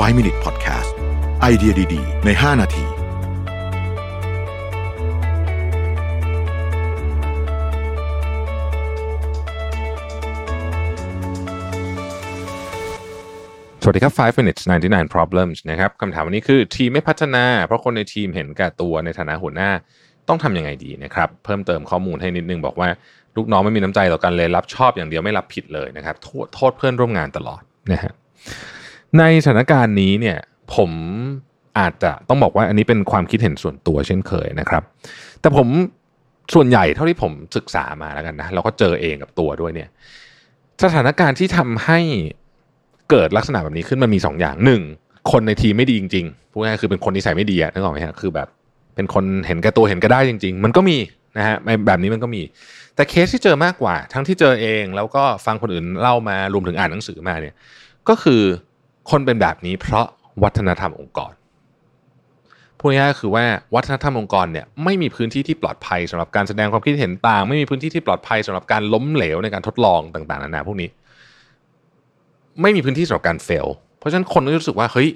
5 Minute Podcast ไอเดียดี ๆ ใน 5 นาทีสวัสดีครับ 5 minutes 99 problems นะครับคำถามวันนี้คือทีมไม่พัฒนา เพราะคนในทีมเห็นแก่ตัวในฐานะหัวหน้าต้องทำยังไงดีนะครับ เพิ่มเติมข้อมูลให้นิดนึงบอกว่า ลูกน้องไม่มีน้ำใจต่อกันเลยรับชอบอย่างเดียวไม่รับผิดเลยนะครับ โทษโทษเพื่อนร่วมงานตลอดนะฮะ ในสถานการณ์นี้เนี่ยผมอาจจะต้องบอกว่าอันนี้เป็นความคิดเห็นส่วนตัวเช่นเคยนะครับ แต่ผมส่วนใหญ่เท่าที่ผมศึกษามาแล้วกันนะเราก็เจอเองกับตัวด้วยเนี่ย สถานการณ์ที่ทำให้เกิดลักษณะแบบนี้ขึ้นมันมีสองอย่างหนึ่งคนในทีมไม่ดีจริงๆพูดง่ายคือเป็นคนนิสัยไม่ดีอะนึกออกไหมฮะคือแบบเป็นคนเห็นแก่ตัวเห็นแก่ได้จริง ๆ มันก็มีนะฮะแบบนี้มันก็มี แต่เคสที่เจอมากกว่า ทั้งที่เจอเองแล้วก็ฟังคนอื่นเล่ามารวมถึงอ่านหนังสือมาเนี่ย ก็คือ คนเป็นแบบนี้เพราะวัฒนธรรมองค์กรพูดง่ายๆคือว่าวัฒนธรรมองค์กรเนี่ยไม่มีพื้นที่ที่ปลอดภัยสำหรับการแสดงความคิดเห็นต่าง ไม่มีพื้นที่ที่ปลอดภัยสำหรับการล้มเหลวในการทดลองต่างๆนานาพวกนี้ ไม่มีพื้นที่สำหรับการเฟลเพราะฉะนั้นคนก็รู้สึกว่าเฮ้ย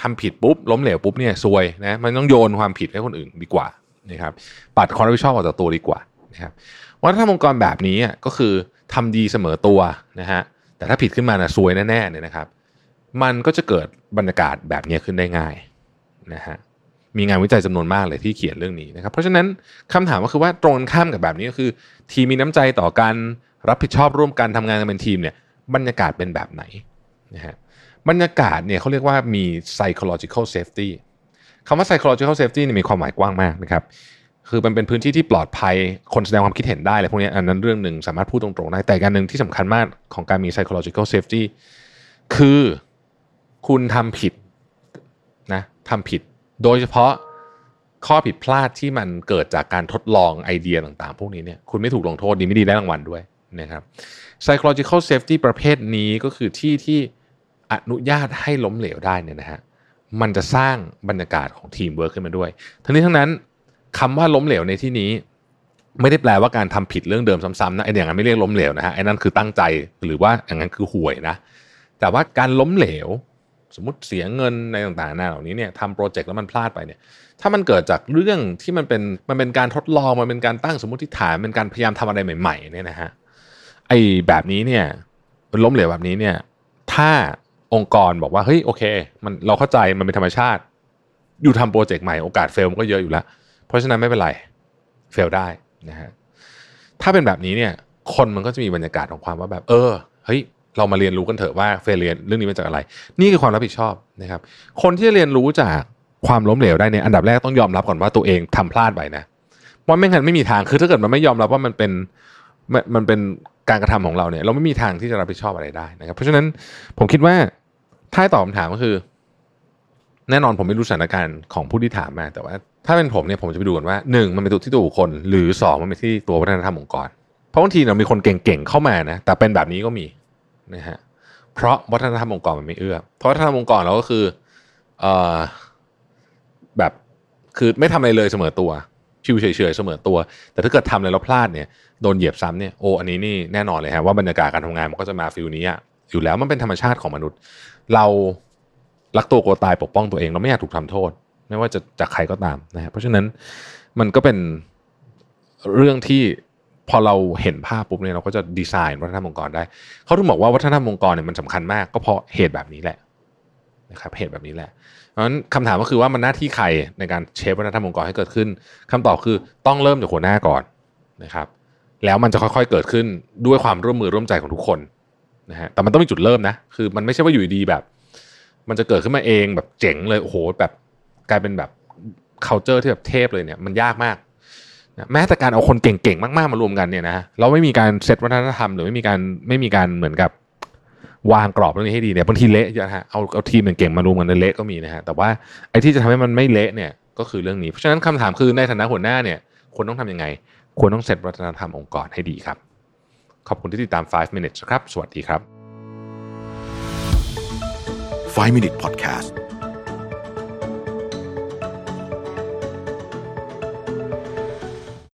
ทำผิดปุ๊บล้มเหลวปุ๊บเนี่ยซวยนะมันต้องโยนความผิดให้คนอื่นดีกว่านะครับปัดความรับผิดชอบออกจากตัวดีกว่านะครับวัฒนธรรมองค์กรแบบนี้ก็คือทำดีเสมอตัวนะฮะแต่ถ้าผิดขึ้นมานะซวยแน่ๆเนี่ยนะครับ มันก็จะเกิดบรรยากาศแบบนี้ขึ้นได้ง่ายนะฮะมีงานวิจัยจำนวนมากเลยที่เขียนเรื่องนี้นะครับ เพราะฉะนั้นคำถามก็คือว่าตรงข้ามกับแบบนี้ก็คือ ทีมมีน้ำใจต่อกันรับผิดชอบร่วมกันทำงานกันเป็นทีมเนี่ยบรรยากาศเป็นแบบไหนนะฮะบรรยากาศเนี่ยเขาเรียกว่ามี psychological safety คำว่า psychological safety เนี่ยมีความหมายกว้างมากนะครับคือมันเป็นพื้นที่ที่ปลอดภัยคนแสดงความคิดเห็นได้อะไรพวกนี้อันนั้นเรื่องหนึ่งสามารถพูดตรงๆได้แต่การหนึ่งที่สำคัญมากของการมี psychological safety คือ คุณทำผิดนะทำผิด โดยเฉพาะข้อผิดพลาดที่มันเกิดจากการทดลองไอเดียต่างๆ พวกนี้เนี่ยคุณไม่ถูกลงโทษดีไม่ดีได้รางวัลด้วยนะครับ psychological safety ประเภทนี้ก็คือที่ที่อนุญาตให้ล้มเหลวได้เนี่ยนะฮะมันจะสร้างบรรยากาศของทีมเวิร์คขึ้นมาด้วย ทั้งนี้ทั้งนั้นคำว่าล้มเหลวในที่นี้ไม่ได้แปลว่าการทำผิดเรื่องเดิมซ้ำๆนะไอ้อย่างนั้นไม่เรียกล้มเหลวนะฮะไอ้นั่นคือตั้งใจหรือว่าอย่างนั้นคือห่วยนะ แต่ว่าการล้มเหลว สมมติเสียเงินในต่างๆนาเหล่านี้เนี่ยทำโปรเจกต์แล้วมันพลาดไปเนี่ยถ้ามันเกิดจากเรื่องที่มันเป็นมันเป็นการทดลองมันเป็นการตั้งสมมติฐานเป็นการพยายามทำอะไรใหม่ๆเนี่ยนะฮะไอ้แบบนี้เนี่ยมันล้มเหลวแบบนี้เนี่ยถ้าองค์กรบอกว่าเฮ้ยโอเค มันเราเข้าใจมันเป็นธรรมชาติ อยู่ทำโปรเจกต์ใหม่โอกาสเฟลมันก็เยอะอยู่แล้ว เพราะฉะนั้นไม่เป็นไรเฟลได้นะฮะถ้าเป็นแบบนี้เนี่ยคนมันก็จะมีบรรยากาศของความว่าแบบ เออเฮ้ย เรามาเรียนรู้กันเถอะว่าเฟลเรียนเรื่องนี้มาจากอะไร นี่คือความรับผิดชอบนะครับ คนที่เรียนรู้จากความล้มเหลวได้เนี่ยอันดับแรกต้องยอมรับก่อนว่าตัวเองทำพลาดไปนะว่าไม่งั้นไม่มีทางคือถ้าเกิดมันไม่ยอมรับว่ามันเป็นมันมันเป็นการกระทำของเราเนี่ย เราไม่มีทางที่จะรับผิดชอบอะไรได้นะครับ เพราะฉะนั้นผมคิดว่าถ้าตอบคำถามก็คือ แน่นอนผมไม่รู้สถานการณ์ของผู้ที่ถามมา แต่ว่าถ้าเป็นผมเนี่ยผมจะไปดูก่อนว่าหนึ่งมันเป็นตัวที่ตัวบุคคล หรือสองมันเป็นที่ตัววัฒนธรรมองค์กรเพราะบางทีเรามีคนเก่งๆเข้ามานะแต่เป็นแบบนี้ก็มี นะฮะเพราะวัฒนธรรมองค์กรมันไม่เอื้อ เพราะวัฒนธรรมองค์กรเราก็คือเอ่อแบบคือไม่ทำอะไรเลยเสมอตัว ชิวเฉยๆเสมอตัว แต่ถ้าเกิดทำอะไรแล้วพลาดเนี่ยโดนเหยียบซ้ำเนี่ยโอ้อันนี้นี่แน่นอนเลยฮะว่าบรรยากาศการทำงานมันก็จะมาฟิลนี้อยู่แล้วมันเป็นธรรมชาติของมนุษย์ เรารักตัวกลัวตายปกป้องตัวเองเราไม่อยากถูกทำโทษ ไม่ว่าจะจากใครก็ตามนะฮะเพราะฉะนั้นมันก็เป็นเรื่องที่ พอเราเห็นภาพปุ๊บเนี่ยเราก็จะดีไซน์วัฒนธรรมองค์กรได้เขาถึงบอกว่าวัฒนธรรมองค์กรเนี่ยมันสำคัญมากก็เพราะเหตุแบบนี้แหละนะครับเหตุแบบนี้แหละเพราะฉะนั้นคำถามก็คือว่ามันหน้าที่ใครในการเชฟวัฒนธรรมองค์กรให้เกิดขึ้นคำตอบคือต้องเริ่มจากหัวหน้าก่อนนะครับ แล้วมันจะค่อยๆเกิดขึ้นด้วยความร่วมมือร่วมใจของทุกคนนะฮะแต่มันต้องมีจุดเริ่มนะคือมันไม่ใช่ว่าอยู่ดีแบบ มันจะเกิดขึ้นมาเองแบบเจ๋งเลยโอ้โหแบบกลายเป็นแบบ culture ที่แบบเทพเลยเนี่ยมันยากมาก แม้แต่การเอาคนเก่งๆ มากๆ มารวมกันเนี่ยนะเราไม่มีการเซตวัฒนธรรม หรือไม่มีการไม่มีการเหมือนกับวางกรอบเรื่องนี้ให้ดีเนี่ยบางทีเละนะฮะเอาเอาทีมเก่งๆมารวมกันเละก็มีนะฮะแต่ว่าไอ้ที่จะทำให้มันไม่เละเนี่ยก็คือเรื่องนี้เพราะฉะนั้นคำถามคือในฐานะหัวหน้าเนี่ยควรต้องทำยังไง ควรต้องเซตวัฒนธรรมองค์กรให้ดีครับ ขอบคุณที่ติดตาม 5 minutes ครับ สวัสดีครับ 5 Minute Podcast